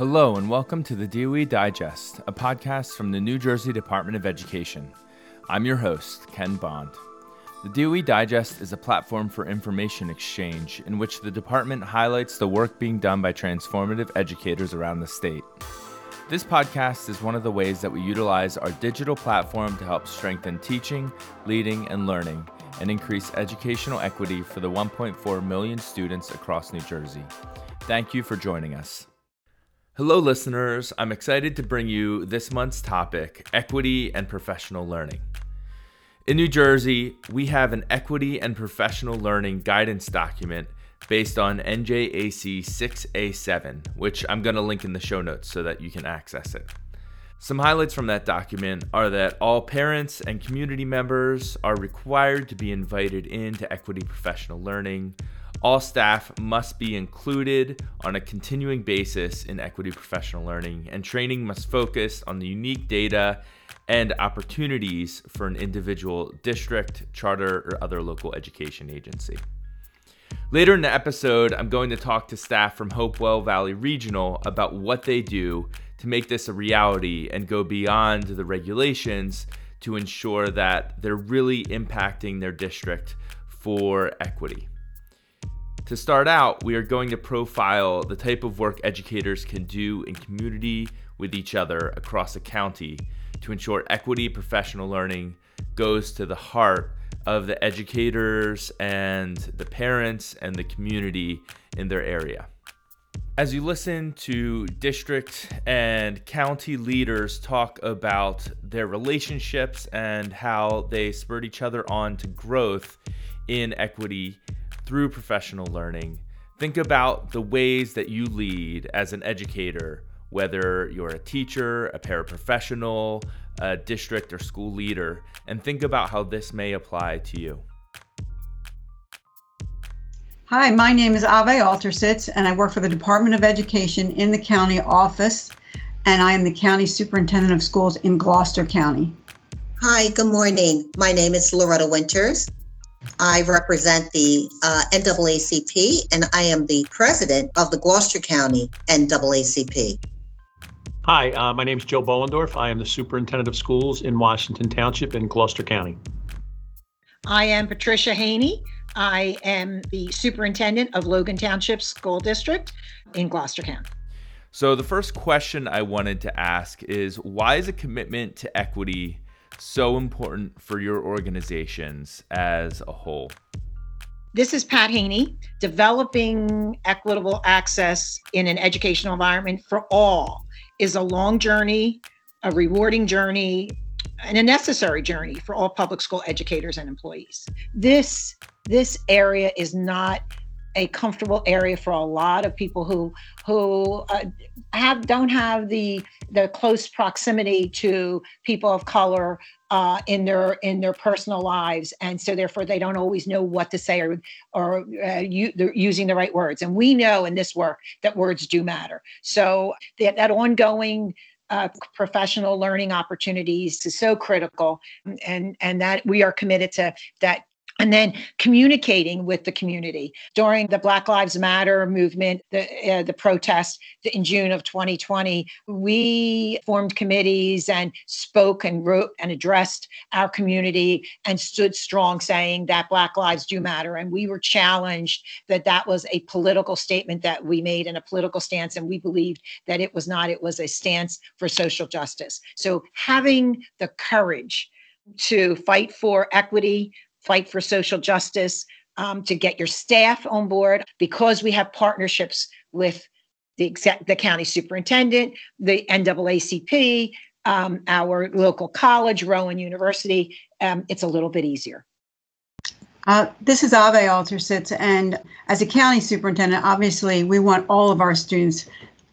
Hello, and welcome to the DOE Digest, a podcast from the New Jersey Department of Education. I'm your host, Ken Bond. The DOE Digest is a platform for information exchange in which the department highlights the work being done by transformative educators around the state. This podcast is one of the ways that we utilize our digital platform to help strengthen teaching, leading, and learning and increase educational equity for the 1.4 million students across New Jersey. Thank you for joining us. Hello, listeners. I'm excited to bring you this month's topic equity and professional learning. In New Jersey, we have an equity and professional learning guidance document based on NJAC 6A7, which I'm going to link in the show notes so that you can access it. Some highlights from that document are that all parents and community members are required to be invited into equity professional learning. All staff must be included on a continuing basis in equity professional learning, and training must focus on the unique data and opportunities for an individual district, charter, or other local education agency. Later in the episode, I'm going to talk to staff from Hopewell Valley Regional about what they do to make this a reality and go beyond the regulations to ensure that they're really impacting their district for equity. To start out, we are going to profile the type of work educators can do in community with each other across the county to ensure equity professional learning goes to the heart of the educators and the parents and the community in their area. As you listen to district and county leaders talk about their relationships and how they spurred each other on to growth in equity through professional learning, think about the ways that you lead as an educator, whether you're a teacher, a paraprofessional, a district or school leader, and think about how this may apply to you. Hi, my name is Ave Altersitz, and I work for the Department of Education in the county office, and I am the county superintendent of schools in Gloucester County. Hi, good morning. My name is Loretta Winters. I represent the uh, NAACP and I am the president of the Gloucester County NAACP. Hi, uh, my name is Joe Bollendorf. I am the superintendent of schools in Washington Township in Gloucester County. I am Patricia Haney. I am the superintendent of Logan Township School District in Gloucester County. So, the first question I wanted to ask is why is a commitment to equity so important for your organizations as a whole? This is Pat Haney, developing equitable access in an educational environment for all is a long journey, a rewarding journey, and a necessary journey for all public school educators and employees. This this area is not a comfortable area for a lot of people who who uh, have don't have the the close proximity to people of color uh, in their in their personal lives, and so therefore they don't always know what to say or or uh, you, they're using the right words. And we know in this work that words do matter. So that that ongoing uh, professional learning opportunities is so critical and and that we are committed to that and then communicating with the community. During the black lives matter movement the uh, the protest in june of 2020 we formed committees and spoke and wrote and addressed our community and stood strong saying that black lives do matter. And we were challenged that that was a political statement that we made and a political stance and we believed that it was not. It was a stance for social justice. So having the courage to fight for equity fight for social justice, um, to get your staff on board because we have partnerships with the the county superintendent, the NAACP, um, our local college, Rowan University. Um, it's a little bit easier. Uh, this is Ave Altersitz, and as a county superintendent, obviously we want all of our students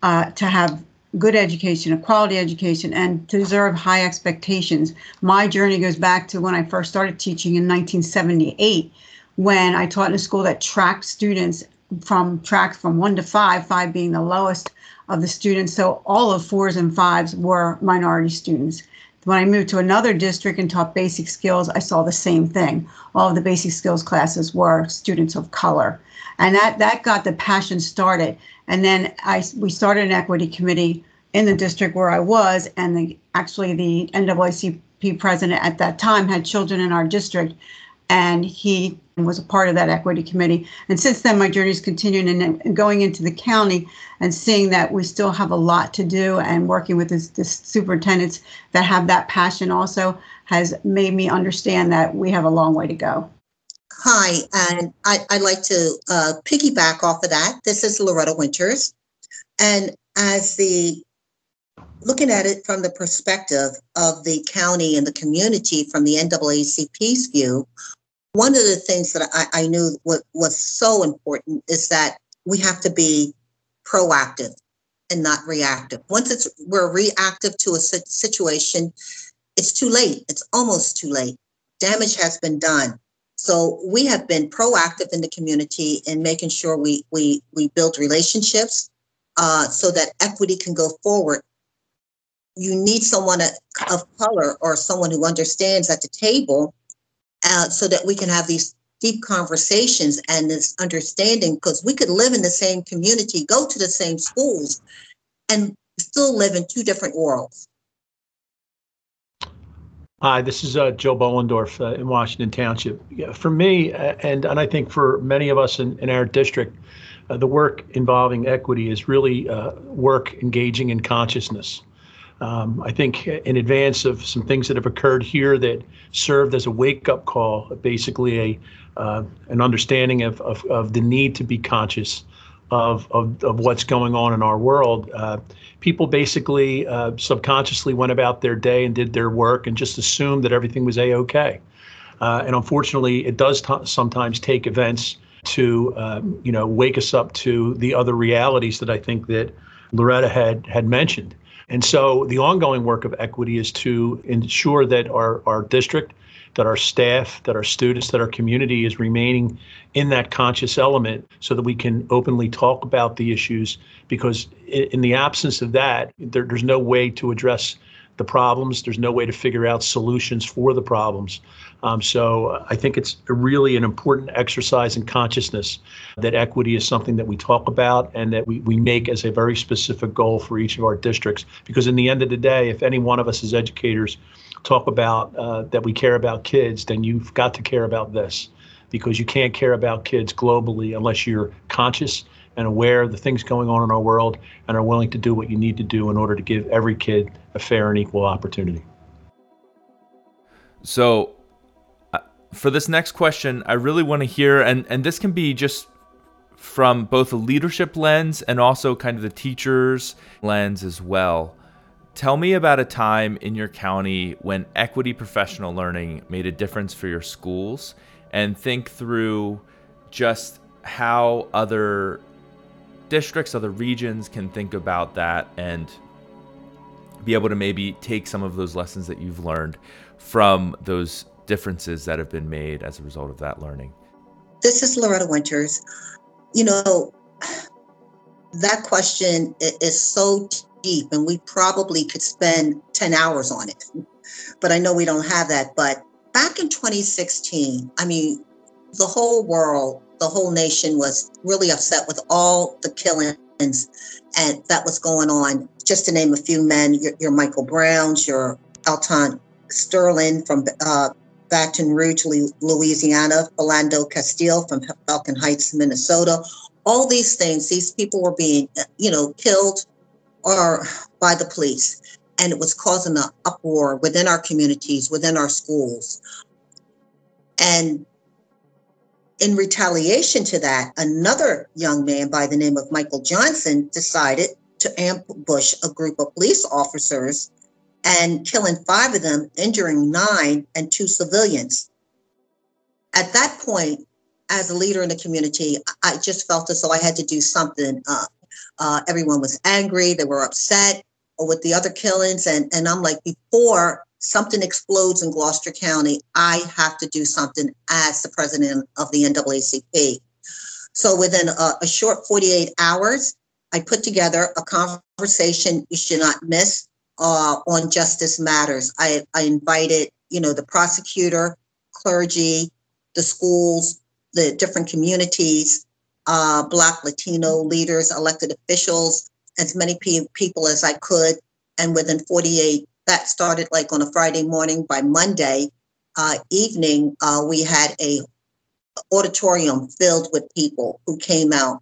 uh, to have good education, a quality education, and to deserve high expectations. My journey goes back to when I first started teaching in 1978, when I taught in a school that tracked students from track from one to five, five being the lowest of the students. So all of fours and fives were minority students. When I moved to another district and taught basic skills, I saw the same thing. All of the basic skills classes were students of color. And that, that got the passion started. And then I, we started an equity committee in the district where I was, and the, actually the NAACP president at that time had children in our district, and he was a part of that equity committee. And since then, my journey is continuing and, going into the county and seeing that we still have a lot to do and working with the superintendents that have that passion also has made me understand that we have a long way to go. Hi, and I, would like to uh, piggyback off of that. This is Loretta Winters. And as the looking at it from the perspective of the county and the community from the NAACP's view, one of the things that I, I knew what was so important is that we have to be proactive and not reactive. Once it's we're reactive to a situation, it's too late. It's almost too late. Damage has been done. So we have been proactive in the community in making sure we we we build relationships uh, so that equity can go forward. You need someone of color or someone who understands at the table uh, so that we can have these deep conversations and this understanding because we could live in the same community, go to the same schools, and still live in two different worlds. Hi, this is uh, Joe Bollendorf uh, in Washington Township. Yeah, for me, uh, and and I think for many of us in, in our district, uh, the work involving equity is really uh, work engaging in consciousness. Um, I think in advance of some things that have occurred here that served as a wake-up call, basically a uh, an understanding of, of, of the need to be conscious of, of, of what's going on in our world. Uh, people basically uh, subconsciously went about their day and did their work and just assumed that everything was a-okay. Uh, and unfortunately, it does t- sometimes take events to um, you know wake us up to the other realities that I think that Loretta had had mentioned. And so the ongoing work of equity is to ensure that our, our district, that our staff, that our students, that our community is remaining in that conscious element so that we can openly talk about the issues. Because in the absence of that, there, there's no way to address the problems. There's no way to figure out solutions for the problems. Um, so I think it's really an important exercise in consciousness that equity is something that we talk about and that we, we make as a very specific goal for each of our districts. Because in the end of the day, if any one of us as educators talk about uh, that we care about kids, then you've got to care about this because you can't care about kids globally unless you're conscious and aware of the things going on in our world and are willing to do what you need to do in order to give every kid a fair and equal opportunity. So, uh, for this next question, I really want to hear, and, and this can be just from both a leadership lens and also kind of the teacher's lens as well. Tell me about a time in your county when equity professional learning made a difference for your schools and think through just how other districts, other regions can think about that and be able to maybe take some of those lessons that you've learned from those differences that have been made as a result of that learning. This is Loretta Winters. You know, that question is so deep, and we probably could spend 10 hours on it. But I know we don't have that. But back in 2016, I mean, the whole world the whole nation was really upset with all the killings and that was going on. Just to name a few men, your, your Michael Browns, your Alton Sterling from uh, Baton Rouge, Louisiana, Philando Castile from Falcon Heights, Minnesota. All these things, these people were being, you know, killed or by the police. And it was causing an uproar within our communities, within our schools. And in retaliation to that, another young man by the name of Michael Johnson decided to ambush a group of police officers and killing five of them, injuring nine and two civilians. At that point, as a leader in the community, I just felt as though I had to do something. Uh, uh, everyone was angry, they were upset with the other killings. And, and I'm like, before something explodes in Gloucester County, I have to do something as the president of the NAACP. So within a, a short 48 hours, I put together a conversation you should not miss uh, on Justice Matters. I, I invited, you know, the prosecutor, clergy, the schools, the different communities, uh, Black, Latino leaders, elected officials, as many pe- people as I could. And within 48, that started like on a Friday morning. By Monday uh, evening, uh, we had a auditorium filled with people who came out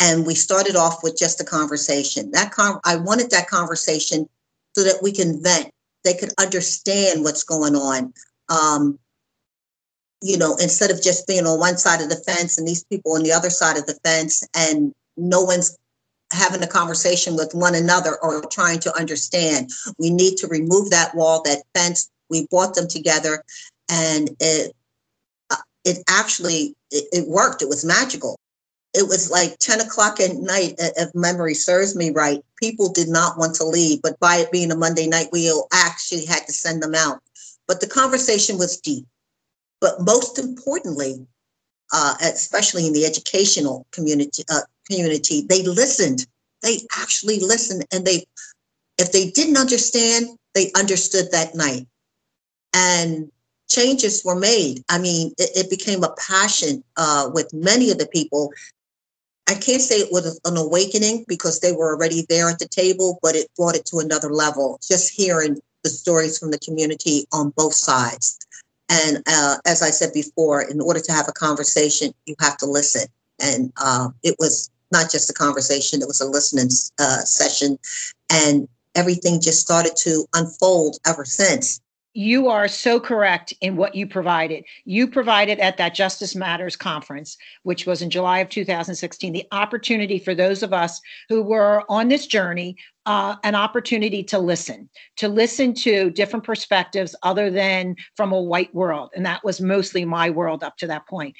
and we started off with just a conversation that con- i wanted that conversation so that we can vent. They could understand what's going on um, you know instead of just being on one side of the fence and these people on the other side of the fence and no one's having a conversation with one another or trying to understand. We need to remove that wall that fence. We brought them together and it uh, it actually it, it worked. It was magical it was like 10 o'clock at night, if memory serves me right. People did not want to leave, but by it being a Monday night, we actually had to send them out. But the conversation was deep. But most importantly, uh, especially in the educational community, uh, community, they listened. They actually listened, and they, if they didn't understand, they understood that night, and changes were made. I mean, it, it became a passion uh, with many of the people I can't say it was an awakening because they were already there at the table, but it brought it to another level. Just hearing the stories from the community on both sides. And uh, as I said before, in order to have a conversation, you have to listen. And uh, it was not just a conversation, it was a listening uh, session. And everything just started to unfold ever since you are so correct in what you provided. You provided at that Justice Matters conference, which was in July of 2016, the opportunity for those of us who were on this journey, uh, an opportunity to listen, to listen to different perspectives other than from a white world. And that was mostly my world up to that point.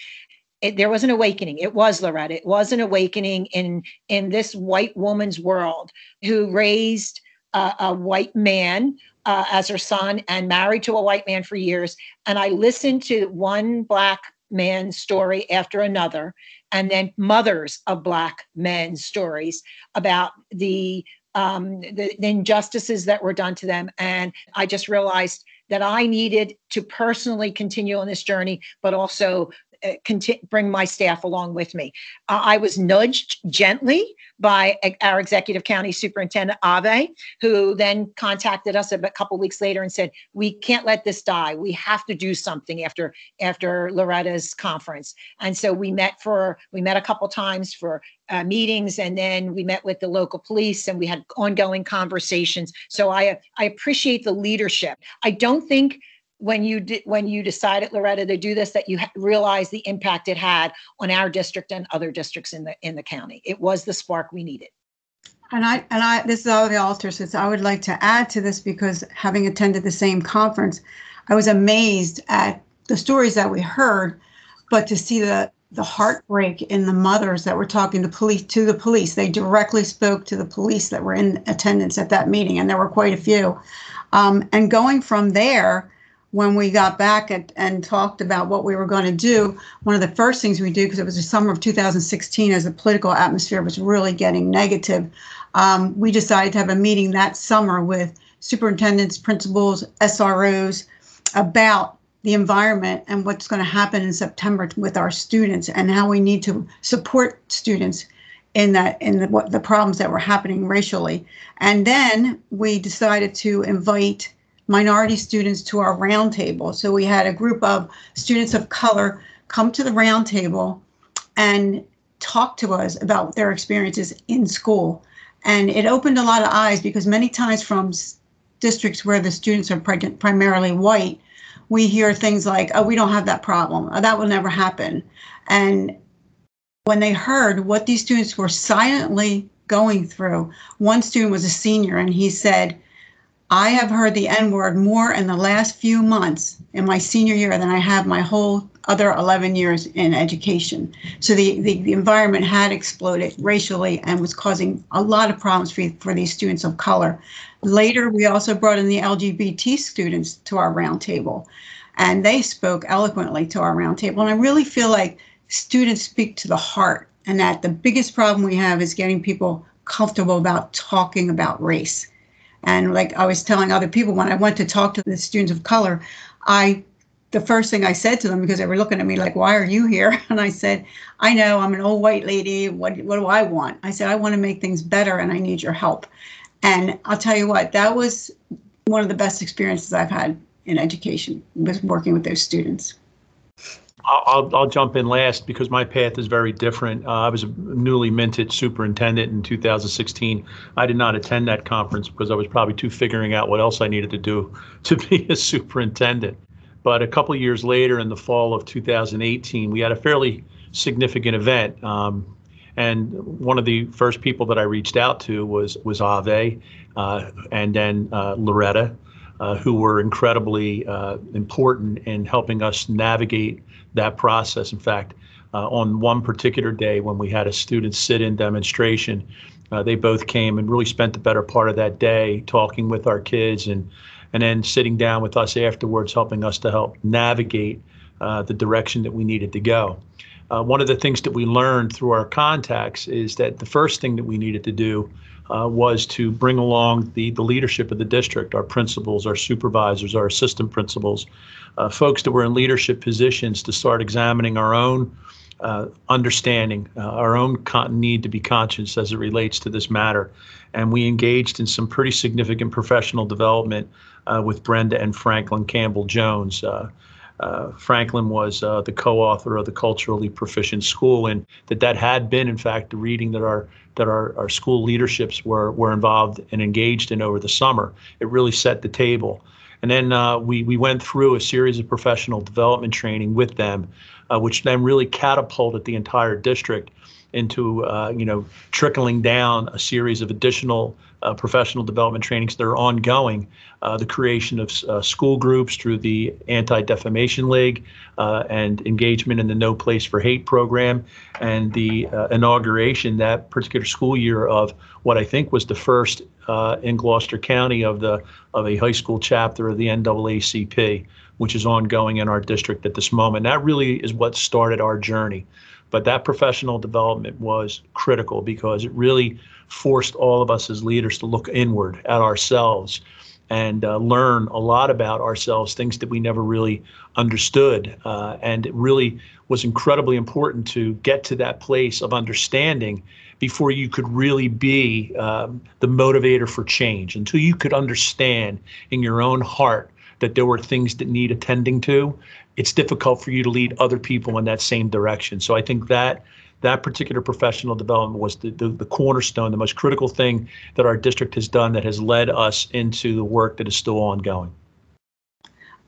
It, there was an awakening. It was Loretta. It was an awakening in in this white woman's world who raised a, a white man uh, as her son and married to a white man for years. And I listened to one black man's story after another, and then mothers of black men's stories about the um, the, the injustices that were done to them. And I just realized that I needed to personally continue on this journey, but also uh, bring my staff along with me. Uh, I was nudged gently by our executive county superintendent Ave, who then contacted us a couple weeks later and said, "We can't let this die. We have to do something after after Loretta's conference." And so we met for we met a couple times for uh, meetings, and then we met with the local police, and we had ongoing conversations. So I I appreciate the leadership. I don't think when you did when you decided loretta to do this that you realized the impact it had on our district and other districts in the in the county it was the spark we needed and I and I this is all of the Altersitz I would like to add to this because having attended the same conference, I was amazed at the stories that we heard, but to see the the heartbreak in the mothers that were talking to police to the police. They directly spoke to the police that were in attendance at that meeting, and there were quite a few. Um, and going from there, when we got back at, and talked about what we were going to do, one of the first things we did, because it was the summer of 2016, as the political atmosphere was really getting negative, um, we decided to have a meeting that summer with superintendents, principals, SROs about the environment and what's going to happen in September with our students and how we need to support students in that in the, what the problems that were happening racially. And then we decided to invite minority students to our roundtable. So we had a group of students of color come to the roundtable and talk to us about their experiences in school. And it opened a lot of eyes because many times from districts where the students are primarily white, we hear things like, oh, we don't have that problem. Oh, that will never happen. And when they heard what these students were silently going through, one student was a senior and he said, I have heard the N word more in the last few months in my senior year than I have my whole other 11 years in education. So the, the, the, environment had exploded racially and was causing a lot of problems for, for these students of color. Later, we also brought in the LGBT students to our roundtable, and they spoke eloquently to our roundtable. And I really feel like students speak to the heart, and that the biggest problem we have is getting people comfortable about talking about race And like I was telling other people, when I went to talk to the students of color, I the first thing I said to them because they were looking at me like, "Why are you here?" And I said, "I know I'm an old white lady. What what do I want?" I said, "I want to make things better, and I need your help." And I'll tell you what, that was one of the best experiences I've had in education was working with those students. I'll, I'll jump in last because my path is very different. Uh, I was a newly minted superintendent in 2016. I did not attend that conference because I was probably too figuring out what else I needed to do to be a superintendent. But a couple years later, in the fall of 2018, we had a fairly significant event. Um, and one of the first people that I reached out to was was Ave, uh, and then uh, Loretta, uh, who were incredibly uh, important in helping us navigate that process. In fact, uh, on one particular day when we had a student sit-in demonstration, uh, they both came and really spent the better part of that day talking with our kids and and then sitting down with us afterwards, helping us to help navigate the direction that we needed to go. Uh, one of the things that we learned through our contacts is that the first thing that we needed to do uh, was to bring along the, the leadership of the district, our principals, our supervisors, our assistant principals, uh, folks that were in leadership positions to start examining our own uh, understanding, uh, our own con- need to be conscious as it relates to this matter. And we engaged in some pretty significant professional development uh, with Brenda and Franklin Campbell Jones. Uh, Franklin was uh, the co-author of the Culturally Proficient School, and that that had been, in fact, the reading that our that our, our school leaderships were were involved and engaged in over the summer. It really set the table. And then uh, we we went through a series of professional development training with them, uh, which then really catapulted the entire district into uh, you know trickling down a series of additional uh, professional development trainings that are ongoing, uh, the creation of uh, school groups through the Anti Defamation League uh, and engagement in the No Place for Hate program, and the uh, inauguration that particular school year of what I think was the first uh, in Gloucester County of the of a high school chapter of the NAACP, which is ongoing in our district at this moment. That really is what started our journey. But that professional development was critical because it really forced all of us as leaders to look inward at ourselves and uh, learn a lot about ourselves, things that we never really understood. Uh, and it really was incredibly important to get to that place of understanding before you could really be um, the motivator for change, until you could understand in your own heart that there were things that need attending to. It's difficult for you to lead other people in that same direction. So I think that that particular professional development was the, the, the, cornerstone, the most critical thing that our district has done that has led us into the work that is still ongoing.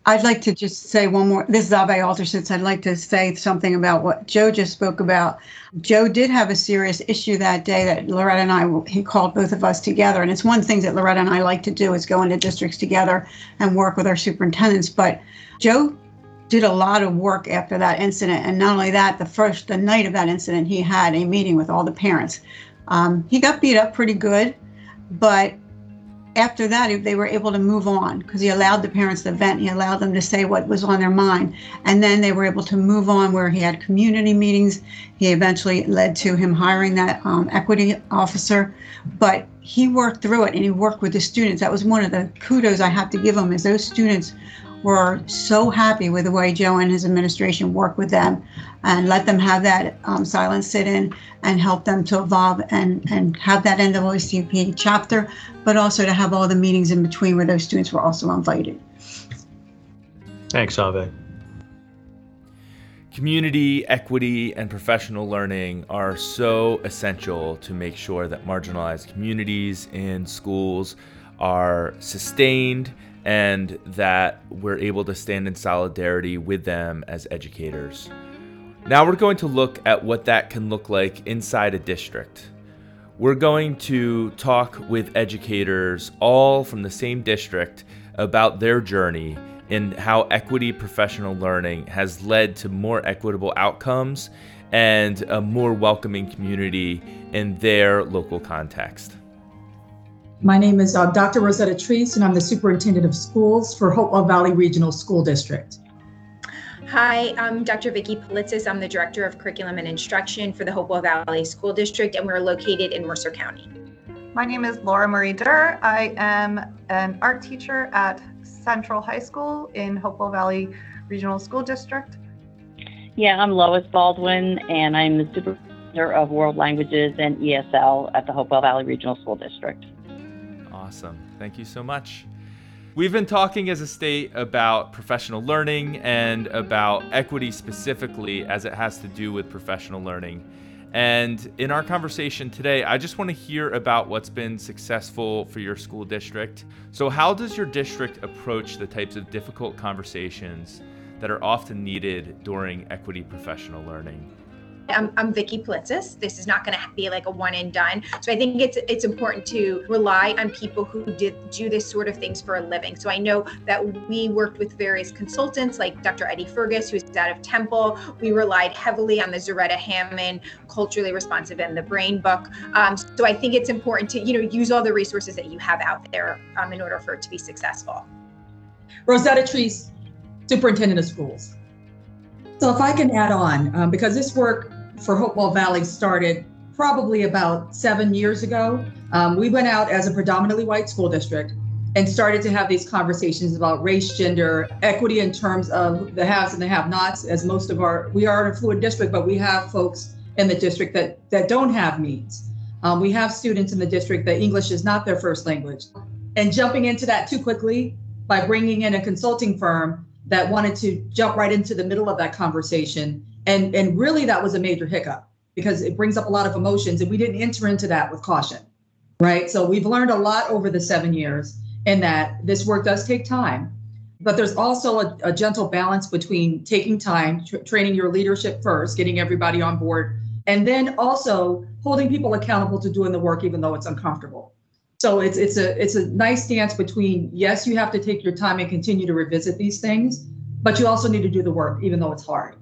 I'd like to just say one more. This is Ave Altersitz. I'd like to say something about what Joe just spoke about. Joe did have a serious issue that day that Loretta and I, he called both of us together. And it's one thing that Loretta and I like to do is go into districts together and work with our superintendents. But Joe did a lot of work after that incident. And not only that, the first, the night of that incident, he had a meeting with all the parents. Um, he got beat up pretty good, but after that, they were able to move on because he allowed the parents to vent. He allowed them to say what was on their mind. And then they were able to move on where he had community meetings. He eventually led to him hiring that um, equity officer. But he worked through it and he worked with the students. That was one of the kudos I have to give him is those students were so happy with the way Joe and his administration worked with them and let them have that um, silent sit in and help them to evolve and, and have that NAACP chapter, but also to have all the meetings in between where those students were also invited. Thanks, Ave. Community, equity, and professional learning are so essential to make sure that marginalized communities in schools are sustained and that we're able to stand in solidarity with them as educators. Now we're going to look at what that can look like inside a district. We're going to talk with educators all from the same district about their journey and how equity professional learning has led to more equitable outcomes and a more welcoming community in their local context. My name is uh, Dr. Rosetta Treece, and I'm the Superintendent of Schools for Hopewell Valley Regional School District. Hi, I'm Dr. Vicki Politzis. I'm the Director of Curriculum and Instruction for the Hopewell Valley School District, and we're located in Mercer County. My name is Laura Marie Durr. I am an art teacher at Central High School in Hopewell Valley Regional School District. Yeah, I'm Lois Baldwin, and I'm the Superintendent of world languages and ESL at the Hopewell Valley Regional School District. Awesome. Thank you so much. We've been talking as a state about professional learning and about equity specifically as it has to do with professional learning. And in our conversation today, I just want to hear about what's been successful for your school district. So, how does your district approach the types of difficult conversations that are often needed during equity professional learning? I'm, I'm Vicki Plitzis. This is not going to be like a one and done. So I think it's it's important to rely on people who did do this sort of things for a living. So I know that we worked with various consultants like Dr. Eddie Fergus, who's out of Temple. We relied heavily on the Zaretta Hammond culturally responsive and the Brain Book. Um, so I think it's important to you know use all the resources that you have out there um, in order for it to be successful. Rosetta Treece, Superintendent of Schools. So if I can add on, um, because this work for Hopewell Valley started probably about seven years ago. Um, we went out as a predominantly white school district and started to have these conversations about race, gender, equity in terms of the haves and the have-nots. As most of our, we are a fluid district, but we have folks in the district that that don't have means. Um, we have students in the district that English is not their first language. And jumping into that too quickly by bringing in a consulting firm that wanted to jump right into the middle of that conversation and and really that was a major hiccup because it brings up a lot of emotions and we didn't enter into that with caution right? So we've learned a lot over the seven years in that this work does take time but there's also a, a gentle balance between taking time tra- training your leadership first getting everybody on board and then also holding people accountable to doing the work even though it's uncomfortable. So it's it's a it's a nice dance between yes you have to take your time and continue to revisit these things but you also need to do the work even though it's hard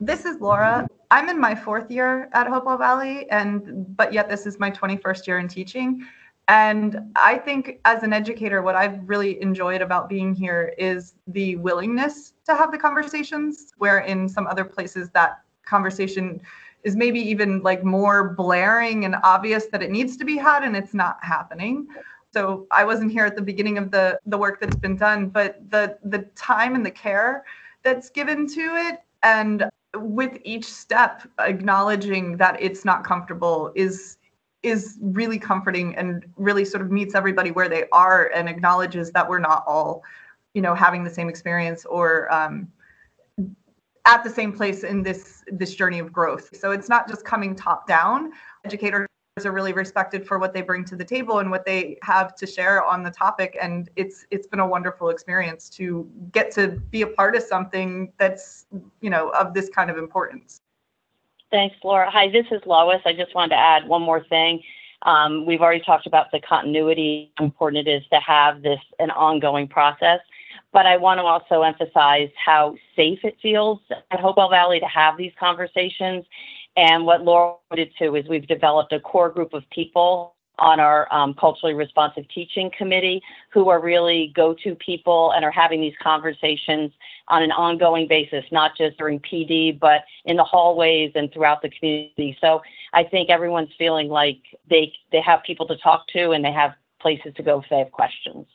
this is Laura. I'm in my fourth year at Hopewell Valley, and but yet this is my 21st year in teaching. And I think as an educator, what I've really enjoyed about being here is the willingness to have the conversations, where in some other places that conversation is maybe even like more blaring and obvious that it needs to be had and it's not happening. So I wasn't here at the beginning of the the work that's been done, but the the time and the care that's given to it and with each step acknowledging that it's not comfortable is is really comforting and really sort of meets everybody where they are and acknowledges that we're not all you know having the same experience or um, at the same place in this this journey of growth. So it's not just coming top down. Educators are really respected for what they bring to the table and what they have to share on the topic. And it's it's been a wonderful experience to get to be a part of something that's you know of this kind of importance. Thanks laura. Hi this is lois. I just wanted to add one more thing. Um, we've already talked about the continuity how important it is to have this an ongoing process. But I want to also emphasize how safe it feels at Hopewell Valley to have these conversations and what Laura alluded to is we've developed a core group of people on our um, culturally responsive teaching committee who are really go-to people and are having these conversations on an ongoing basis, not just during PD, but in the hallways and throughout the community. So I think everyone's feeling like they they have people to talk to and they have places to go if they have questions.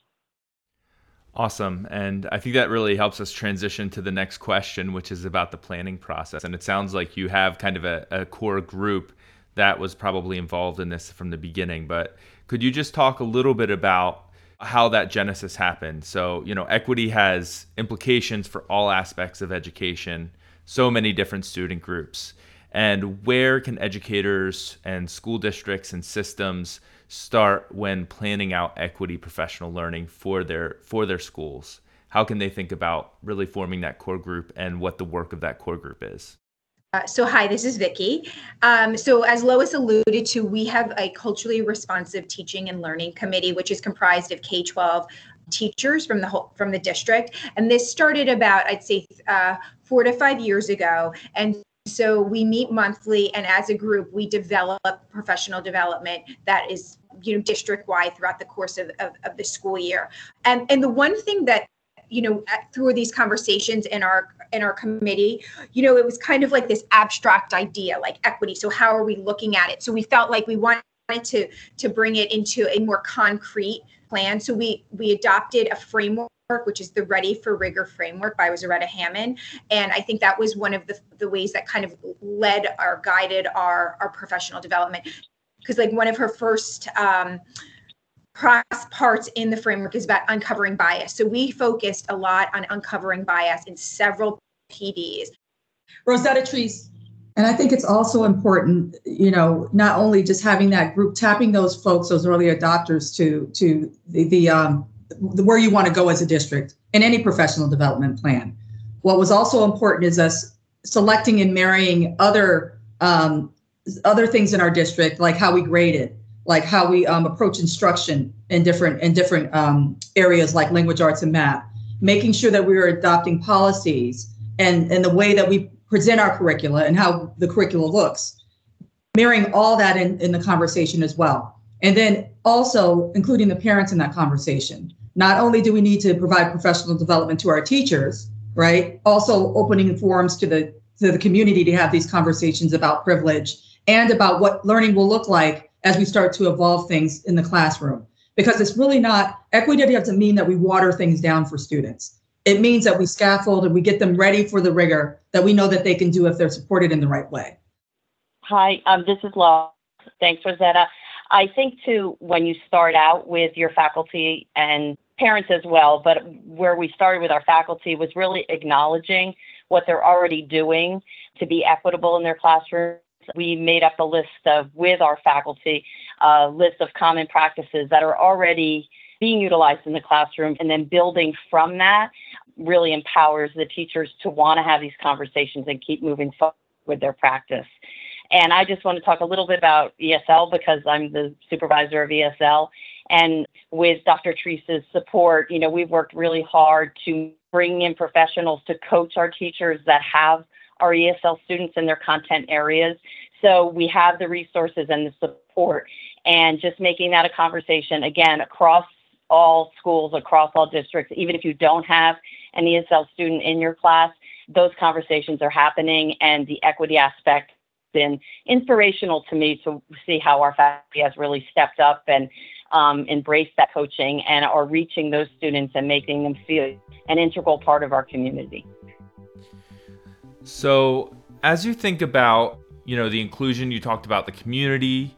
Awesome. And I think that really helps us transition to the next question, which is about the planning process. And it sounds like you have kind of a, a, core group that was probably involved in this from the beginning. But could you just talk a little bit about how that genesis happened? So, you know, equity has implications for all aspects of education, so many different student groups. And where can educators and school districts and systems start when planning out equity professional learning for their for their schools? How can they think about really forming that core group and what the work of that core group is? Uh, so hi, this is Vicki. Um, so as Lois alluded to, we have a culturally responsive teaching and learning committee, which is comprised of K-12 teachers from the whole from the district, and this started about I'd say uh, four to five years ago, and so we meet monthly, and as a group, we develop professional development that is, you know, district wide throughout the course of, of, of the school year. And and the one thing that you know through these conversations in our in our committee you know it was kind of like this abstract idea like equity so how are we looking at it so we felt like we wanted to to bring it into a more concrete plan. So we we adopted a framework which is the Ready for Rigor framework by Zaretta Hammond. And I think that was one of the, the ways that kind of led or guided our, our professional development. Because like one of her first um, parts in the framework is about uncovering bias. So we focused a lot on uncovering bias in several PDs. Rosetta Treece. And I think it's also important, you know, not only just having that group tapping those folks, those early adopters to to the, the um the, where you want to go as a district in any professional development plan. What was also important is us selecting and marrying other um, other things in our district, like how we graded, like how we um, approach instruction in different in different um, areas like language arts and math, making sure that we are adopting policies and and the way that we present our curricula and how the curricula looks, mirroring all that in, in the conversation as well. And then also including the parents in that conversation. Not only do we need to provide professional development to our teachers, right? Also opening forums to the to the community to have these conversations about privilege and about what learning will look like as we start to evolve things in the classroom. Because it's really not equity doesn't mean that we water things down for students. It means that we scaffold and we get them ready for the rigor that we know that they can do if they're supported in the right way. Hi, um, this is Law. Thanks, Rosetta. I think too, when you start out with your faculty and parents as well, but where we started with our faculty was really acknowledging what they're already doing to be equitable in their classrooms. We made up a list of, with our faculty, a list of common practices that are already being utilized in the classroom and then building from that really empowers the teachers to want to have these conversations and keep moving forward with their practice. And I just want to talk a little bit about ESL because I'm the supervisor of ESL. And with Dr. Treece's support, you know, we've worked really hard to bring in professionals to coach our teachers that have our ESL students in their content areas. So we have the resources and the support and just making that a conversation again across all schools, across all districts, even if you don't have an ESL student in your class, those conversations are happening and the equity aspect been inspirational to me to see how our faculty has really stepped up and um, embraced that coaching and are reaching those students and making them feel an integral part of our community. So, as you think about, you know, the inclusion, you talked about the community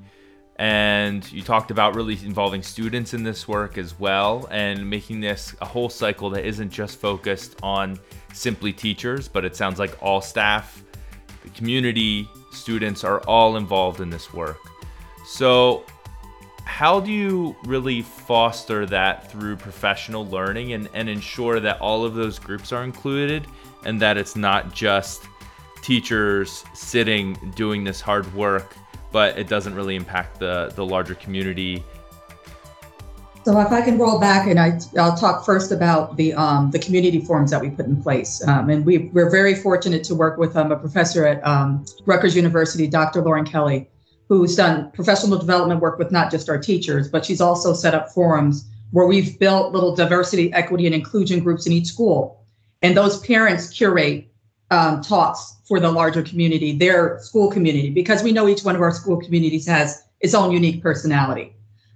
and you talked about really involving students in this work as well and making this a whole cycle that isn't just focused on simply teachers, but it sounds like all staff, the community, students are all involved in this work. So, how do you really foster that through professional learning and, and ensure that all of those groups are included and that it's not just teachers sitting doing this hard work, but it doesn't really impact the, the larger community? So if I can roll back and I, I'll talk first about the um, the community forums that we put in place. Um, and we, we're very fortunate to work with um, a professor at um, Rutgers University, Dr. Lauren Kelly, who's done professional development work with not just our teachers, but she's also set up forums where we've built little diversity, equity, and inclusion groups in each school. And those parents curate um, talks for the larger community, their school community, because we know each one of our school communities has its own unique personality.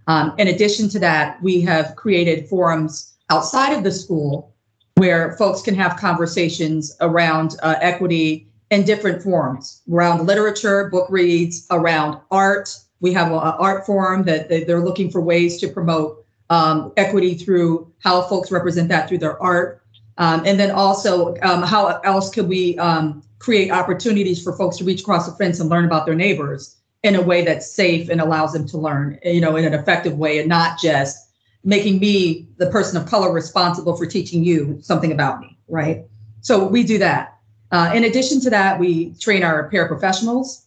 Um, in addition to that, we have created forums outside of the school where folks can have conversations around uh, equity in different forms around literature, book reads, around art. We have an art forum that they're looking for ways to promote um, equity through how folks represent that through their art. Um, and then also, um, how else could we um, create opportunities for folks to reach across the fence and learn about their neighbors in a way that's safe and allows them to learn, you know, in an effective way and not just making me the person of color responsible for teaching you something about me, right? So we do that. Uh, in addition to that, we train our paraprofessionals.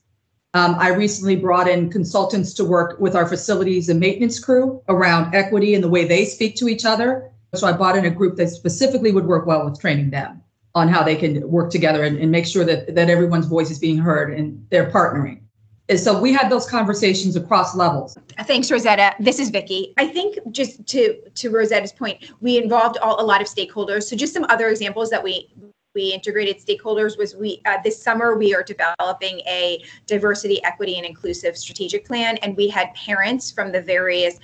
Um, I recently brought in consultants to work with our facilities and maintenance crew around equity and the way they speak to each other. So I brought in a group that specifically would work well with training them on how they can work together and, and make sure that, that everyone's voice is being heard and they're partnering. And so we had those conversations across levels. Thanks, Rosetta. This is Vicki. I think just to to Rosetta's point, we involved all, a lot of stakeholders. So just some other examples that we we integrated stakeholders was we uh, this summer we are developing a diversity equity and inclusive strategic plan and we had parents from the various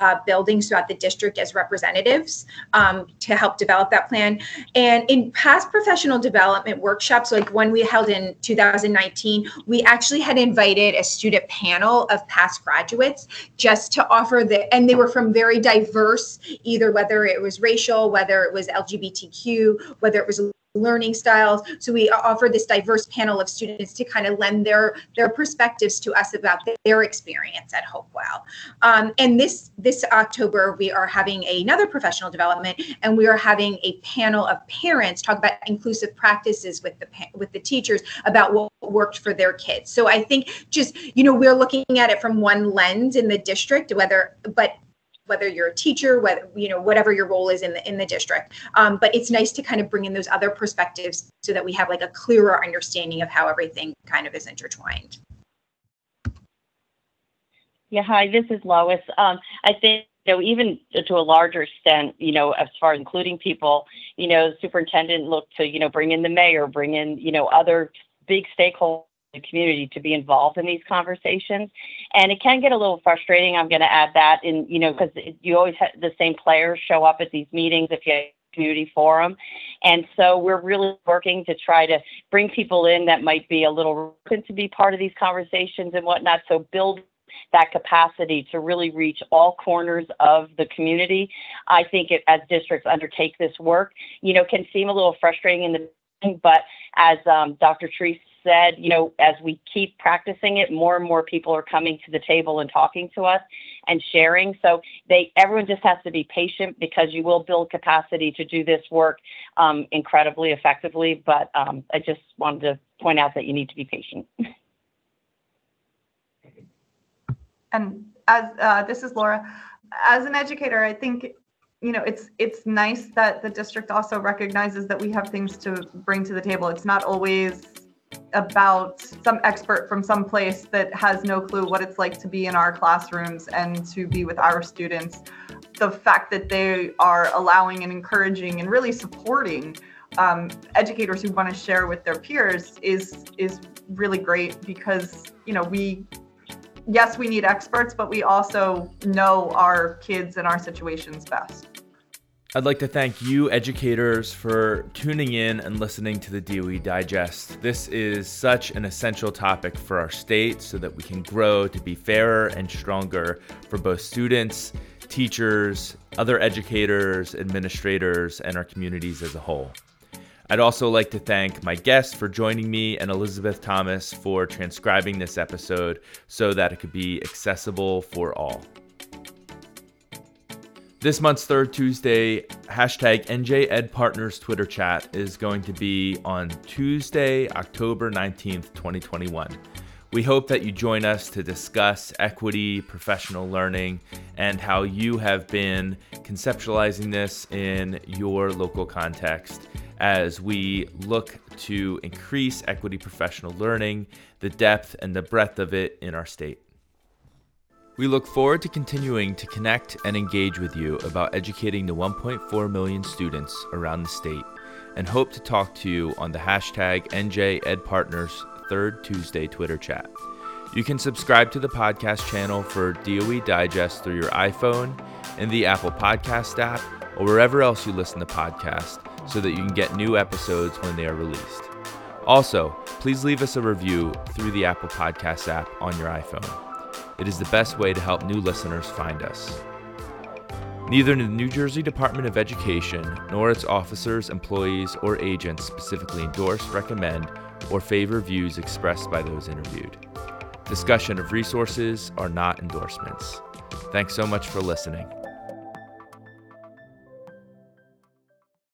uh, buildings throughout the district as representatives um, to help develop that plan. And in past professional development workshops, like one we held in 2019, we actually had invited a student panel of past graduates just to offer the, and they were from very diverse, either whether it was racial, whether it was LGBTQ, whether it was learning styles. So we offer this diverse panel of students to kind of lend their their perspectives to us about their experience at Hopewell. Um, and this this October we are having another professional development, and we are having a panel of parents talk about inclusive practices with the with the teachers about what worked for their kids. So I think just you know we're looking at it from one lens in the district, whether but whether you're a teacher, whether you know whatever your role is in the in the district. Um, but it's nice to kind of bring in those other perspectives so that we have like a clearer understanding of how everything kind of is intertwined. Yeah, hi, this is Lois. Um, I think you know, even to a larger extent, you know, as far as including people, you know, superintendent looked to, you know, bring in the mayor, bring in, you know, other big stakeholders the community to be involved in these conversations. And it can get a little frustrating. I'm going to add that in, you know, because you always have the same players show up at these meetings if you have a community forum. And so we're really working to try to bring people in that might be a little reluctant to be part of these conversations and whatnot. So build that capacity to really reach all corners of the community. I think it, as districts undertake this work, you know, can seem a little frustrating in the but as um, Dr. Treece said, you know, as we keep practicing it, more and more people are coming to the table and talking to us and sharing. So they, everyone just has to be patient because you will build capacity to do this work um, incredibly effectively. But um, I just wanted to point out that you need to be patient. And as uh, this is Laura, as an educator, I think you know it's it's nice that the district also recognizes that we have things to bring to the table. It's not always about some expert from some place that has no clue what it's like to be in our classrooms and to be with our students. The fact that they are allowing and encouraging and really supporting um, educators who want to share with their peers is is really great because you know we yes we need experts but we also know our kids and our situations best I'd like to thank you, educators, for tuning in and listening to the DOE Digest. This is such an essential topic for our state so that we can grow to be fairer and stronger for both students, teachers, other educators, administrators, and our communities as a whole. I'd also like to thank my guests for joining me and Elizabeth Thomas for transcribing this episode so that it could be accessible for all. This month's third Tuesday hashtag NJ Ed Partners Twitter chat is going to be on Tuesday, October 19th, 2021. We hope that you join us to discuss equity, professional learning, and how you have been conceptualizing this in your local context as we look to increase equity professional learning, the depth and the breadth of it in our state. We look forward to continuing to connect and engage with you about educating the 1.4 million students around the state and hope to talk to you on the hashtag NJEdPartners Third Tuesday Twitter chat. You can subscribe to the podcast channel for DOE Digest through your iPhone in the Apple Podcast app or wherever else you listen to podcasts so that you can get new episodes when they are released. Also, please leave us a review through the Apple Podcast app on your iPhone. It is the best way to help new listeners find us. Neither the New Jersey Department of Education nor its officers, employees, or agents specifically endorse, recommend, or favor views expressed by those interviewed. Discussion of resources are not endorsements. Thanks so much for listening.